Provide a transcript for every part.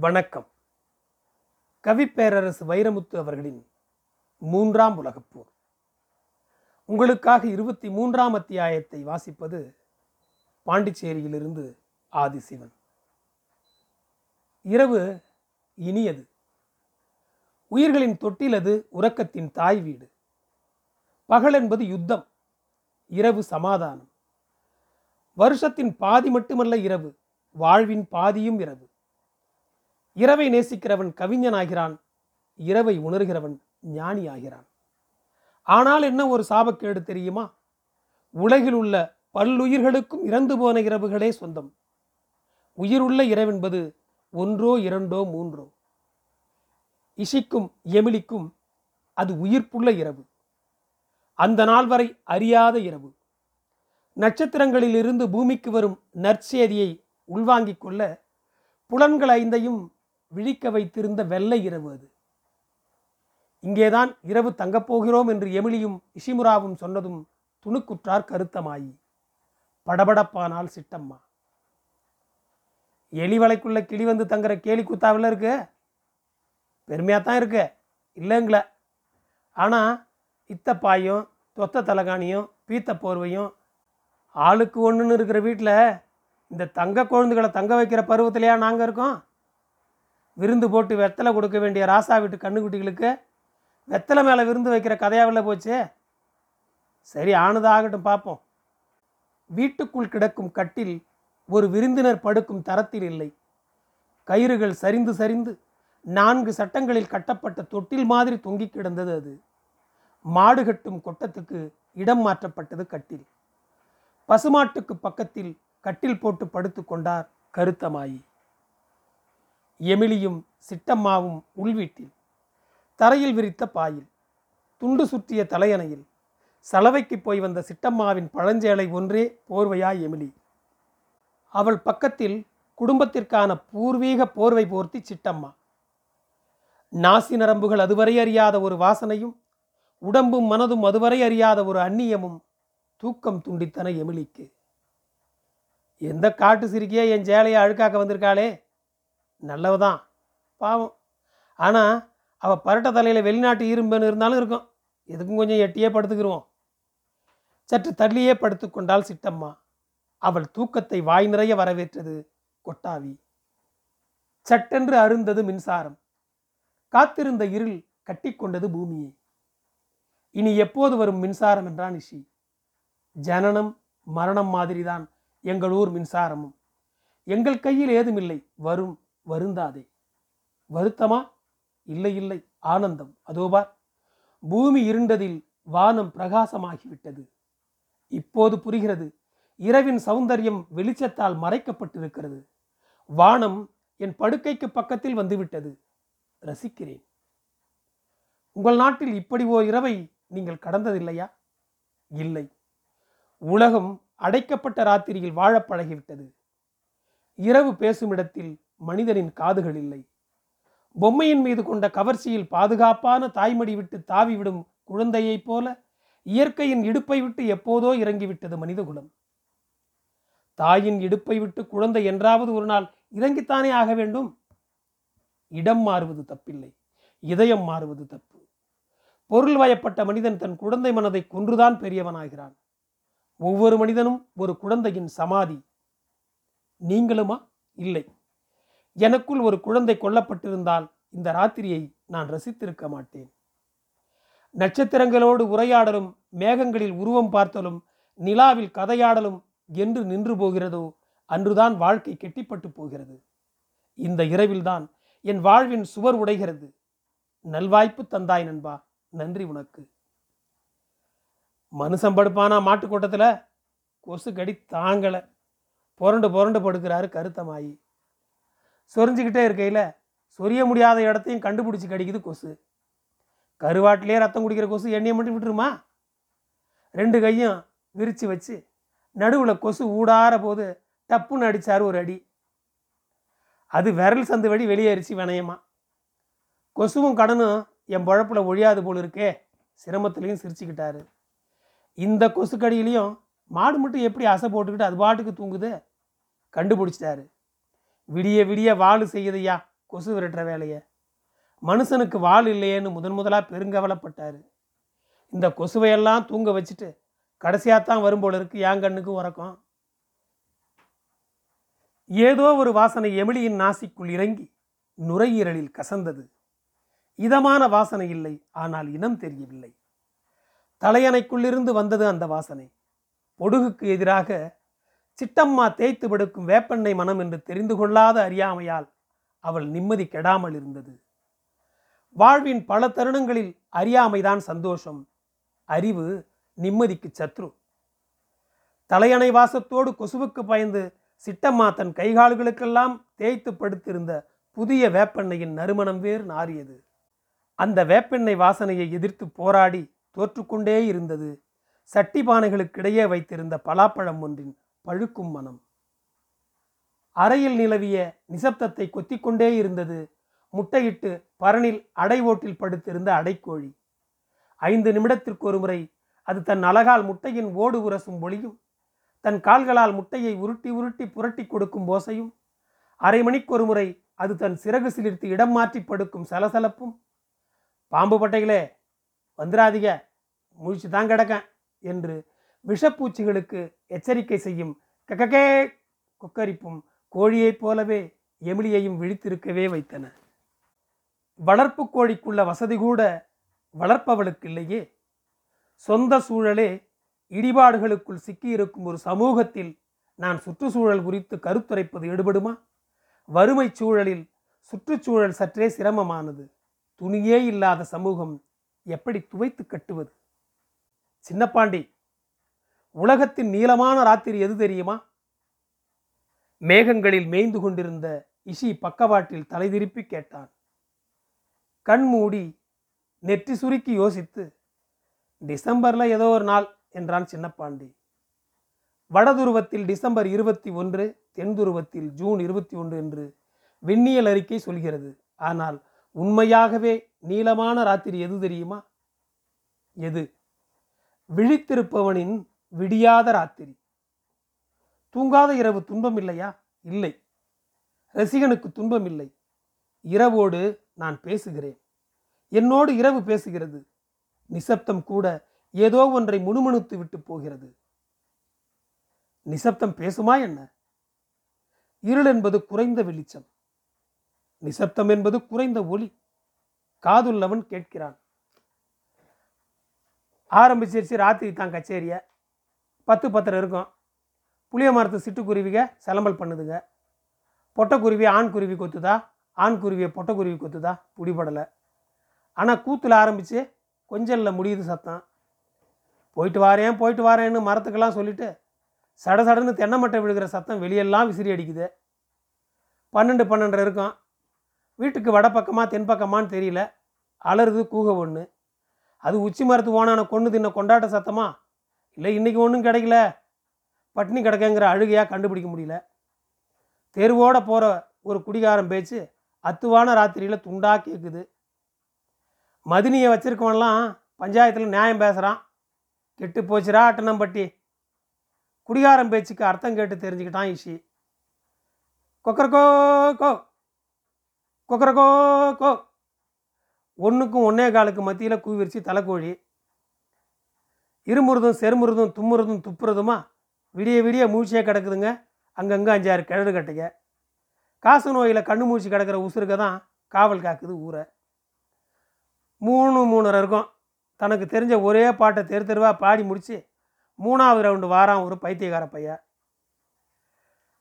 வணக்கம். கவிப்பேரரசு வைரமுத்து அவர்களின் மூன்றாம் உலகப் போர். உங்களுக்காக இருபத்தி மூன்றாம் அத்தியாயத்தை வாசிப்பது பாண்டிச்சேரியிலிருந்து ஆதிசிவன். இரவு இனியது. உயிர்களின் தொட்டிலது உறக்கத்தின் தாய் வீடு. பகல் என்பது யுத்தம் இரவு சமாதானம். வருஷத்தின் பாதி மட்டுமல்ல இரவு வாழ்வின் பாதியும் இரவு. இரவை நேசிக்கிறவன் கவிஞனாகிறான் இரவை உணர்கிறவன் ஞானி ஆகிறான் ஆனால் என்ன ஒரு சாபக்கேடு தெரியுமா? உலகில் உள்ள பல்லுயிர்களுக்கும் இறந்து போன இரவுகளே சொந்தம். உயிருள்ள இரவென்பது ஒன்றோ இரண்டோ மூன்றோ. இஷிக்கும் எமிலிக்கும் அது உயிர்ப்புள்ள இரவு. அந்த நாள் வரை அறியாத இரவு. நட்சத்திரங்களிலிருந்து பூமிக்கு வரும் நற்செய்தியை உள்வாங்கிக் கொள்ள புலன்கள் ஐந்தையும் விழிக்க வைத்திருந்த வெள்ளை இரவு அது. இங்கேதான் இரவு தங்கப் போகிறோம் என்று எமிலியும் இஷிமுராவும் சொன்னதும் துணுக்குற்றார் கருத்தமாயி. படபடப்பானால் சிட்டம்மா. எலி வலைக்குள்ள கிளி வந்து தங்குற கேலி குத்தாவில் இருக்கு? பெருமையாக தான் இருக்கு. இல்லைங்கள. ஆனால் இத்தப்பாயும் தொத்த தலகாணியும் பீத்த போர்வையும் ஆளுக்கு ஒன்றுன்னு இருக்கிற வீட்டில் இந்த தங்க குழந்தைகளை தங்க வைக்கிற பருவத்திலையா நாங்கள் இருக்கோம்? விருந்து போட்டு வெத்தலை கொடுக்க வேண்டிய ராசா வீட்டு கண்ணுக்குட்டிகளுக்கு வெத்தலை மேலே விருந்து வைக்கிற கதையாவில் போச்சு? சரி ஆனது ஆகட்டும் பார்ப்போம் வீட்டுக்குள் கிடக்கும் கட்டில் ஒரு விருந்தினர் படுக்கும் தரத்தில் இல்லை. கயிறுகள் சரிந்து சரிந்து நான்கு சட்டங்களில் கட்டப்பட்ட தொட்டில் மாதிரி தொங்கி கிடந்தது அது. மாடு கட்டும் கொட்டத்துக்கு இடம் மாற்றப்பட்டது கட்டில். பசுமாட்டுக்கு பக்கத்தில் கட்டில் போட்டு படுத்து கொண்டார் கருத்தமாயி. எமிலியும் சிட்டம்மாவும் உள்வீட்டில் தரையில் விரித்த பாயில் துண்டு சுற்றிய தலையணையில் சலவைக்கு போய் வந்த சிட்டம்மாவின் பழஞ்சேலை ஒன்றே போர்வையா எமிலி. அவள் பக்கத்தில் குடும்பத்திற்கான பூர்வீக போர்வை போர்த்தி சிட்டம்மா. நாசி நரம்புகள் அதுவரை அறியாத ஒரு வாசனையும் உடம்பும் மனதும் அதுவரை அறியாத ஒரு அந்நியமும் தூக்கம் துண்டித்தன எமிலிக்கு. எந்த காட்டு சிரிக்கியே என் சேலையை அழுக்காக்க வந்திருக்காளே? நல்லவதான். பாவம். ஆனால் அவள் பரட்ட தலையில் வெளிநாட்டு இரும்புன்னு இருந்தாலும் இருக்கும். எதுக்கும் கொஞ்சம் எட்டியே படுத்துக்கிருவோம். சற்று தள்ளியே படுத்து கொண்டால் சிட்டம்மா. அவள் தூக்கத்தை வாய் நிறைய வரவேற்றது கொட்டாவி. சட்டென்று அருந்தது மின்சாரம். காத்திருந்த இருள் கட்டிக்கொண்டது பூமியை. இனி எப்போது வரும் மின்சாரம் என்றான் இஷி. ஜனனம் மரணம் மாதிரிதான் எங்கள் ஊர் மின்சாரமும். எங்கள் கையில் ஏதுமில்லை வரும். வருந்தாதே. வருத்தமா? இல்லை இல்லை ஆனந்தம். அதோபார் பூமி இருண்டதில் வானம் பிரகாசமாகிவிட்டது. இப்போது புரிகிறது இரவின் சௌந்தரியம் வெளிச்சத்தால் மறைக்கப்பட்டிருக்கிறது. வானம் என் படுக்கைக்கு பக்கத்தில் வந்துவிட்டது. ரசிக்கிறேன். உங்கள் நாட்டில் இப்படி ஓர் இரவை நீங்கள் கடந்ததில்லையா? இல்லை. உலகம் அடைக்கப்பட்ட ராத்திரியில் வாழப் பழகிவிட்டது இரவு பேசும் இடத்தில் மனிதனின் காதுகள் இல்லை. பொம்மையின் மீது கொண்ட கவர்ச்சியில் பாதுகாப்பான தாய்மடி விட்டு தாவிவிடும் குழந்தையைப் போல இயற்கையின் இடுப்பை விட்டு எப்போதோ இறங்கிவிட்டது மனிதகுலம். தாயின் இடுப்பை விட்டு குழந்தை என்றாவது ஒரு நாள் இறங்கித்தானே ஆக வேண்டும்? இடம் மாறுவது தப்பில்லை. இதயம் மாறுவது தப்பு. பொருள் வயப்பட்ட மனிதன் தன் குழந்தை மனதை கொன்றுதான் பெரியவனாகிறான். ஒவ்வொரு மனிதனும் ஒரு குழந்தையின் சமாதி. நீங்களுமா? இல்லை. எனக்குள் ஒரு குழந்தை கொல்லப்பட்டிருந்தால் இந்த ராத்திரியை நான் ரசித்திருக்க மாட்டேன். நட்சத்திரங்களோடு உரையாடலும் மேகங்களில் உருவம் பார்த்தலும் நிலாவில் கதையாடலும் என்று நின்று போகிறதோ அன்றுதான் வாழ்க்கை கெட்டிப்பட்டு போகிறது. இந்த இரவில்தான் என் வாழ்வின் சுவர் உடைகிறது. நல்வாய்ப்பு தந்தாய் நண்பா நன்றி உனக்கு. மனுஷன் படுப்பானா மாட்டுக்கூட்டத்தில்? கொசு கடி தாங்கலை. புரண்டு புரண்டு படுக்கிறாரு கருத்தமாயி. சொரிஞ்சுக்கிட்டே இருக்கையில் சொரிய முடியாத இடத்தையும் கண்டுபிடிச்சி கடிக்குது கொசு. கருவாட்டிலே ரத்தம் குடிக்கிற கொசு எண்ணெயை மட்டும் விட்டுருமா? ரெண்டு கையும் விரித்து வச்சு நடுவில் கொசு ஊடார போது டப்புன்னு அடித்தார் ஒரு அடி. அது விரல் சந்து வழி வெளியேறிச்சு வினயமா. கொசுவும் கடனும் என் பழப்பில் ஒழியாது போல் இருக்கே சிரமத்துலேயும் சிரிச்சுக்கிட்டாரு. இந்த கொசுக்கடியிலையும் மாடு மட்டும் எப்படி அசை போட்டுக்கிட்டு அது பாட்டுக்கு தூங்குது? கண்டுபிடிச்சிட்டாரு. விடிய விடிய வாழ் செய்யுதையா கொசு விரட்டுற வேலையை. மனுஷனுக்கு வாள் இல்லையேன்னு முதன் முதலாக பெருங்கவலைப்பட்டார். இந்த கொசுவையெல்லாம் தூங்க வச்சுட்டு கடைசியாக தான் வரும்போல இருக்கு என் கண்ணுக்கும் உறக்கம். ஏதோ ஒரு வாசனை எமிலியின் நாசிக்குள் இறங்கி நுரையீரலில் கசந்தது. இதமான வாசனை இல்லை ஆனால் இனம் தெரியவில்லை. தலையணைக்குள்ளிருந்து வந்தது அந்த வாசனை. பொடுகுக்கு எதிராக சிட்டம்மா தேய்த்து படுக்கும் வேப்பெண்ணெய் மனம் என்று தெரிந்து கொள்ளாத அறியாமையால் அவள் நிம்மதி கெடாமல் இருந்தது. வாழ்வின் பல தருணங்களில் அறியாமைதான் சந்தோஷம். அறிவு நிம்மதிக்கு சத்ரு. தலையணை வாசத்தோடு கொசுவுக்கு பயந்து சிட்டம்மா தன் கைகால்களுக்கெல்லாம் தேய்த்து படுத்திருந்த புதிய வேப்பெண்ணையின் நறுமணம் வேறு நாறியது. அந்த வேப்பெண்ணெய் வாசனையை எதிர்த்து போராடி தோற்றுக்கொண்டே இருந்தது. சட்டி பானைகளுக்கிடையே வைத்திருந்த பலாப்பழம் ஒன்றின் பழுக்கும் மனம். அறையில் நிலவிய நிசப்தத்தை கொத்திக்கொண்டே இருந்தது முட்டையிட்டு பரனில் அடை ஓட்டில் படுத்திருந்த அடைக்கோழி. ஐந்து நிமிடத்திற்கு ஒரு முறை அது தன் அழகால் முட்டையின் ஓடு உரசும் ஒளியும் தன் கால்களால் முட்டையை உருட்டி உருட்டி புரட்டி கொடுக்கும் ஓசையும் அரை மணிக்கு ஒருமுறை அது தன் சிறகு சிலிர்த்து இடம் மாற்றி படுக்கும் சலசலப்பும் பாம்பு பட்டைகளே வந்துராதிக முழிச்சு தான் கிடக்கேன் என்று விஷப்பூச்சிகளுக்கு எச்சரிக்கை செய்யும் கக்ககே கொக்கரிப்பும் கோழியைப் போலவே எமிலியையும் விழித்திருக்கவே வைத்தன. வளர்ப்பு கோழிக்குள்ள வசதி கூட வளர்ப்பவளுக்கு இல்லையே. சொந்த சூழலே இடிபாடுகளுக்குள் சிக்கியிருக்கும் ஒரு சமூகத்தில் நான் சுற்றுச்சூழல் குறித்து கருத்துரைப்பது எடுபடுமா வறுமை சூழலில் சுற்றுச்சூழல் சற்றே சிரமமானது. துணியே இல்லாத சமூகம் எப்படி துவைத்து கட்டுவது? சின்னப்பாண்டி உலகத்தின் நீளமான ராத்திரி எது தெரியுமா? மேகங்களில் மேய்ந்து கொண்டிருந்த இஷி பக்கவாட்டில் தலை திருப்பி கேட்டான். கண் மூடி நெற்றி சுருக்கி யோசித்து டிசம்பர்ல ஏதோ ஒரு நாள் என்றான் சின்னப்பாண்டி. வடதுருவத்தில் டிசம்பர் இருபத்தி ஒன்று தென் துருவத்தில் ஜூன் இருபத்தி ஒன்று என்று விண்ணியல் அறிக்கை சொல்கிறது. ஆனால் உண்மையாகவே நீளமான ராத்திரி எது தெரியுமா? எது? விழித்திருப்பவனின் விடியாத ராத்திரி. தூங்காத இரவு துன்பம் இல்லையா? இல்லை. ரசிகனுக்கு துன்பம் இல்லை. இரவோடு நான் பேசுகிறேன். என்னோடு இரவு பேசுகிறது. நிசப்தம் கூட ஏதோ ஒன்றை முணுமுணுத்து விட்டு போகிறது. நிசப்தம் பேசுமா என்ன? இருள் என்பது குறைந்த வெளிச்சம். நிசப்தம் என்பது குறைந்த ஒளி. காதுள்ளவன் கேட்கிறான். ஆரம்பிச்சிருச்சு ராத்திரி தான் கச்சேரிய? பத்து பத்தரை இருக்கும். புளிய மரத்து சிட்டுக்குருவிக சிலம்பல் பண்ணுதுங்க பொட்டைக்குருவி ஆண் குருவி கொத்துதா? ஆண் குருவியை பொட்டைக்குருவி கொத்துதா? பிடிபடலை ஆனால் கூத்தில் ஆரம்பித்து கொஞ்சல்ல முடியுது சத்தம். போயிட்டு வாரேன் போயிட்டு வாரேன்னு மரத்துக்கெல்லாம் சொல்லிட்டு சட சடன்னு தென்னமட்டை விழுகிற சத்தம் வெளியெல்லாம் விசிறி அடிக்குது. பன்னெண்டு பன்னெண்டரை இருக்கும். வீட்டுக்கு வடப்பக்கமாக தென்பக்கமான்னு தெரியல. அலறுது கூக ஒன்று அது உச்சி மரத்து ஓனான கொண்டு தின்ன கொண்டாட்ட சத்தமாக இல்லை இன்றைக்கி ஒன்றும் கிடைக்கல. பட்னி கிடக்கங்கிற அழுகையாக கண்டுபிடிக்க முடியல. தெருவோட போகிற ஒரு குடிகாரம் பேச்சு அத்துவான ராத்திரியில் துண்டா கேட்குது மதினியை வச்சுருக்கவன்லாம் பஞ்சாயத்தில் நியாயம் பேசுகிறான் கெட்டு போச்சுரா அட்டனம்பட்டி. குடிகாரம் பேச்சுக்கு அர்த்தம் கேட்டு தெரிஞ்சுக்கிட்டான் இஷி. கொக்கரக்கோ கோ. கொக்கரக்கோ கோ. ஒன்றுக்கும் ஒன்னே காலுக்கு மத்தியில் கூவிரிச்சு தலைக்கோழி. இருமுறதும் செருமுறதும் தும்முறதும் துப்புறதுமா? விடிய விடிய மூழ்ச்சியாக கிடக்குதுங்க. அங்கங்கே அஞ்சாறு கிழடு கட்டைங்க. காசு நோயில் கண்ணு மூச்சு கிடக்கிற உசுருக்க தான் காவல் காக்குது ஊரை மூணு மூணரை இருக்கும். தனக்கு தெரிஞ்ச ஒரே பாட்டை தெரு தெருவாக பாடி முடித்து மூணாவது ரவுண்டு வாரான் ஒரு பைத்தியக்கார பையன்.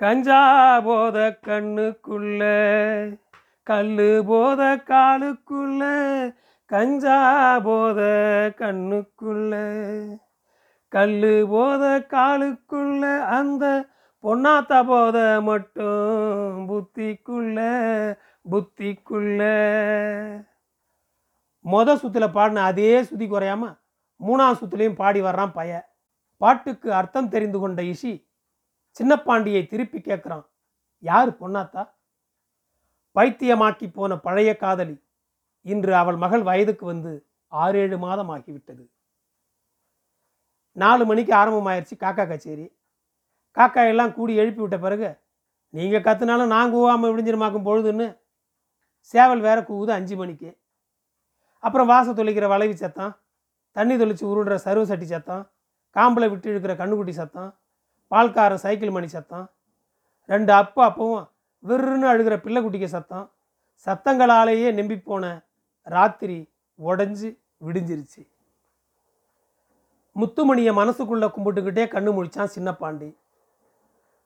கஞ்சா போத கண்ணுக்குள்ள கல்லு போத காலுக்குள்ள கஞ்சா போத கண்ணுக்குள்ள கல்லு போத காலுக்குள்ள அந்த பொன்னாத்தா போத மட்டும் புத்திக்குள்ள புத்திக்குள்ள. மொத சுத்தில் பாடின அதே சுதி குறையாம மூணாம் சுத்துலையும் பாடி வர்றான் பைய. பாட்டுக்கு அர்த்தம் தெரிந்து கொண்ட இஷி சின்னப்பாண்டியை திருப்பி கேட்குறான் யார் பொன்னாத்தா? பைத்தியமாக்கி போன பழைய காதலி. இன்று அவள் மகள் வயதுக்கு வந்து ஆறேழு மாதம் ஆகிவிட்டது நாலு மணிக்கு ஆரம்பமாயிருச்சு காக்கா கச்சேரி. காக்கா எல்லாம் கூடி எழுப்பி விட்ட பிறகு நீங்கள் கத்துனாலும் நான் கூவாமல் விடிஞ்சிருமாக்கும் பொழுதுன்னு சேவல் வேற கூவுது அஞ்சு மணிக்கு. அப்புறம் வாசல் தொளிக்கிற வளைவி சத்தம் தண்ணி தொளிச்சு உருடுற சருவ சட்டி சத்தம் காம்பில் விட்டு இழுக்கிற கண்ணுக்குட்டி சத்தம் பால்காரன் சைக்கிள் மணி சத்தம் ரெண்டு அப்பா அப்பவும் விருன்னு அழுகிற பிள்ளைக்குட்டிக்கு சத்தம் சத்தங்களாலேயே நம்பி போன ராத்திரி உடஞ்சி விடிஞ்சிருச்சு. முத்துமணியை மனசுக்குள்ளே கும்பிட்டுக்கிட்டே கண்ணு முழிச்சான் சின்னப்பாண்டி.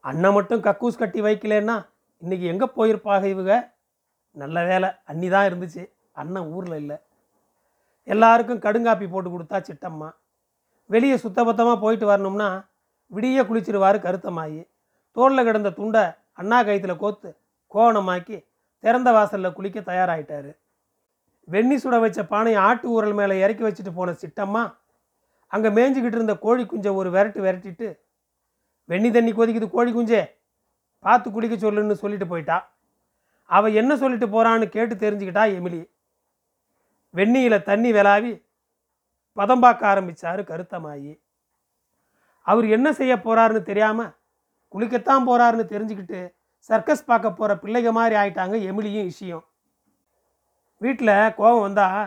அண்ணன் மட்டும் கக்கூஸ் கட்டி வைக்கலன்னா இன்னைக்கு எங்கே போயிருப்பாக இவங்க? நல்ல வேலை அன்னி தான் இருந்துச்சு. அண்ணன் ஊரில் இல்லை. எல்லாருக்கும் கடுங்காப்பி போட்டு கொடுத்தா சிட்டம்மா. வெளியே சுத்தபத்தமாக போயிட்டு வரணும்னா விடிய குளிச்சிருவாரு கருத்தமாயி தோளில் கிடந்த துண்டை அண்ணா கயித்துல கோத்து கோணமாக்கி திறந்த வாசலில் குளிக்க தயாராயிட்டாரு. வெண்ணி சுட வச்ச பானையை ஆட்டு ஊரல் மேலே இறக்கி வச்சுட்டு போன சிட்டம்மா அங்கே மேய்ஞ்சிக்கிட்டு இருந்த கோழி குஞ்சை ஒரு விரட்டு விரட்டிட்டு வெண்ணி தண்ணி கொதிக்குது கோழி குஞ்சே பார்த்து குடிக்க சொல்லுன்னு சொல்லிட்டு போயிட்டா. அவள் என்ன சொல்லிட்டு போகிறான்னு கேட்டு தெரிஞ்சுக்கிட்டா எமிலி. வெண்ணியில் தண்ணி விளாவி பதம் பார்க்க ஆரம்பிச்சாரு கருத்தமாயி. அவர் என்ன செய்ய போகிறாருன்னு தெரியாமல் குளிக்கத்தான் போகிறாருன்னு தெரிஞ்சுக்கிட்டு சர்க்கஸ் பார்க்க போகிற பிள்ளைங்க மாதிரி ஆயிட்டாங்க எமிலியும் விஷயம் வீட்டில் கோபம் வந்தால்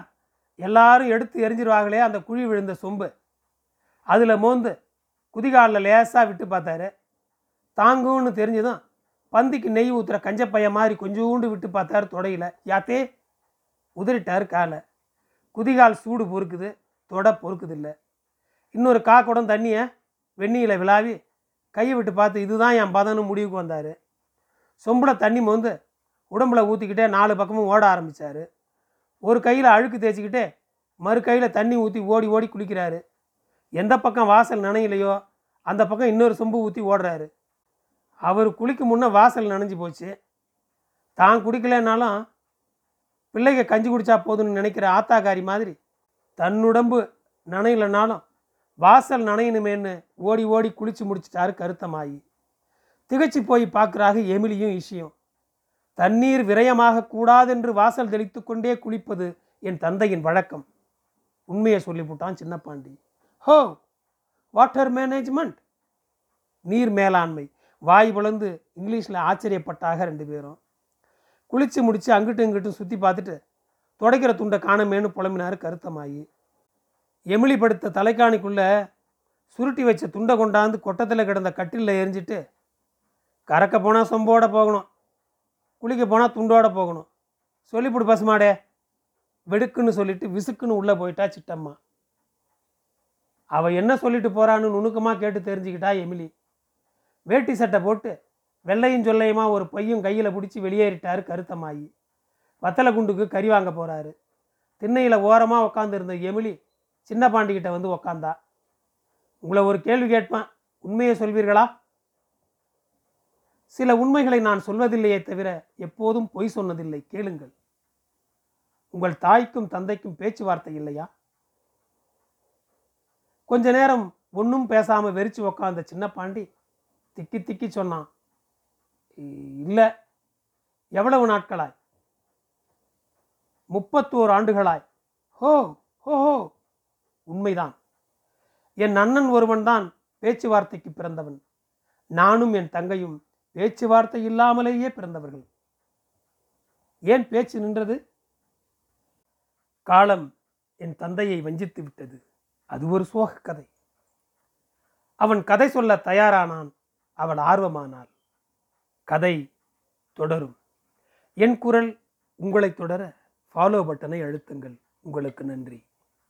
எல்லாரும் எடுத்து எரிஞ்சிருவாங்களே அந்த குழி விழுந்த சொம்பு. அதில் மோந்து குதிகாலில் லேசாக விட்டு பார்த்தாரு. தாங்கும்னு தெரிஞ்சதும் பந்திக்கு நெய் ஊற்றுற கஞ்சப்பைய மாதிரி கொஞ்சோண்டு விட்டு பார்த்தாரு தொடையில். யாத்தே உதறிட்டார் காலை. குதிகால் சூடு பொறுக்குது தொடை பொறுக்குது இல்லை இன்னொரு காக்கூடம் தண்ணியை வெந்நியில் விழாவி கையை விட்டு பார்த்து இதுதான் என் பதன்னு முடிவுக்கு வந்தார். சொம்பில் தண்ணி மோந்து உடம்புல ஊற்றிக்கிட்டே நாலு பக்கமும் ஓட ஆரம்பித்தார் ஒரு கையில் அழுக்கு தேய்ச்சிக்கிட்டு மறு கையில் தண்ணி ஊற்றி ஓடி ஓடி குளிக்கிறாரு. எந்த பக்கம் வாசல் நனையிலையோ அந்த பக்கம் இன்னொரு சொம்பு ஊற்றி ஓடுறாரு. அவர் குளிக்க முன்னே வாசல் நனைஞ்சு போச்சு. தான் குடிக்கலைன்னாலும் பிள்ளைங்க கஞ்சி குடிச்சா போதும்னு நினைக்கிற ஆத்தாக்காரி மாதிரி தன்னுடம்பு நனையிலனாலும் வாசல் நனையணுமேன்னு ஓடி ஓடி குளிச்சு முடிச்சிட்டாரு கருத்தமாயி. திகச்சு போய் பார்க்குறாங்க எமிலியும் இஷியும். தண்ணீர் விரயமாக கூடாதென்று வாசல் தெளித்து கொண்டே குளிப்பது என் தந்தையின் வழக்கம். உண்மையை சொல்லிவிட்டான் சின்னப்பாண்டி. ஹோ வாட்டர் மேனேஜ்மெண்ட் நீர் மேலாண்மை. வாய் பிளந்து இங்கிலீஷில் ஆச்சரியப்பட்டாக ரெண்டு பேரும். குளித்து முடித்து அங்கிட்டும் இங்கிட்டும் சுற்றி பார்த்துட்டு துடைக்கிற துண்டை காணமேன்னு புலம்பினார் கருத்தமாயி. எமிலி படுத்த தலைக்காணிக்குள்ளே சுருட்டி வச்ச துண்டை கொண்டாந்து கொட்டத்தில் கிடந்த கட்டிலில் எரிஞ்சிட்டு கறக்க போனால் சொம்போட போகணும். குளிக்க போனால் துண்டோட போகணும். சொல்லிவிடு பசுமாடே. வெடுக்குன்னு சொல்லிட்டு விசுக்குன்னு உள்ளே போயிட்டா சிட்டம்மா அவள் என்ன சொல்லிட்டு போகிறான்னு நுணுக்கமாக கேட்டு தெரிஞ்சுக்கிட்டா எமிலி. வேட்டி சட்டை போட்டு வெள்ளையும் சொல்லையுமா ஒரு பையும் கையில் பிடிச்சி வெளியேறிட்டார் கருத்தமாயி வத்தலை குண்டுக்கு கறி வாங்க போகிறாரு திண்ணையில் ஓரமாக உக்காந்துருந்த எமிலி சின்ன பாண்டிக்கிட்ட வந்து உக்காந்தா. உங்களை ஒரு கேள்வி கேட்பேன். உண்மையை சொல்வீர்களா? சில உண்மைகளை நான் சொல்வதில்லையே தவிர எப்போதும் பொய் சொன்னதில்லை. கேளுங்கள். உங்கள் தாய்க்கும் தந்தைக்கும் பேச்சுவார்த்தை இல்லையா? கொஞ்ச நேரம் ஒன்றும் பேசாம வெறிச்சு உக்காந்த சின்ன பாண்டி திக்கி திக்கி சொன்னான் இல்லை. எவ்வளவு நாட்களாய்? முப்பத்தோரு ஆண்டுகளாய். ஹோ ஹோ ஹோ. உண்மைதான். என் அண்ணன் ஒருவன் தான் பேச்சுவார்த்தைக்கு பிறந்தவன். நானும் என் தங்கையும் பேச்சுவார்த்தை இல்லாமலேயே பிறந்தவர்கள். ஏன் பேச்சு நின்றது? காலம் என் தந்தையை வஞ்சித்து விட்டது. அது ஒரு சோக கதை. அவன் கதை சொல்ல தயாரானான். அவள் ஆர்வமானாள். கதை தொடரும். என் குரல் உங்களை தொடர ஃபாலோ பட்டனை அழுத்துங்கள். உங்களுக்கு நன்றி.